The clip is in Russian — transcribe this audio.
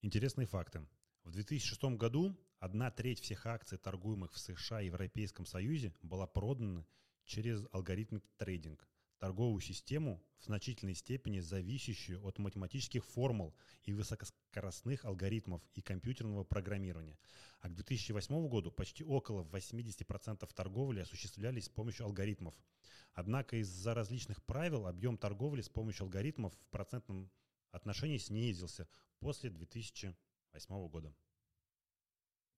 Интересные факты. В 2006 году одна треть всех акций, торгуемых в США и Европейском Союзе, была продана через алгоритмик трейдинг, торговую систему, в значительной степени зависящую от математических формул и высокоскоростных алгоритмов и компьютерного программирования. А к 2008 году почти около 80% торговли осуществлялись с помощью алгоритмов. Однако из-за различных правил объем торговли с помощью алгоритмов в процентном отношении снизился после 2008 года.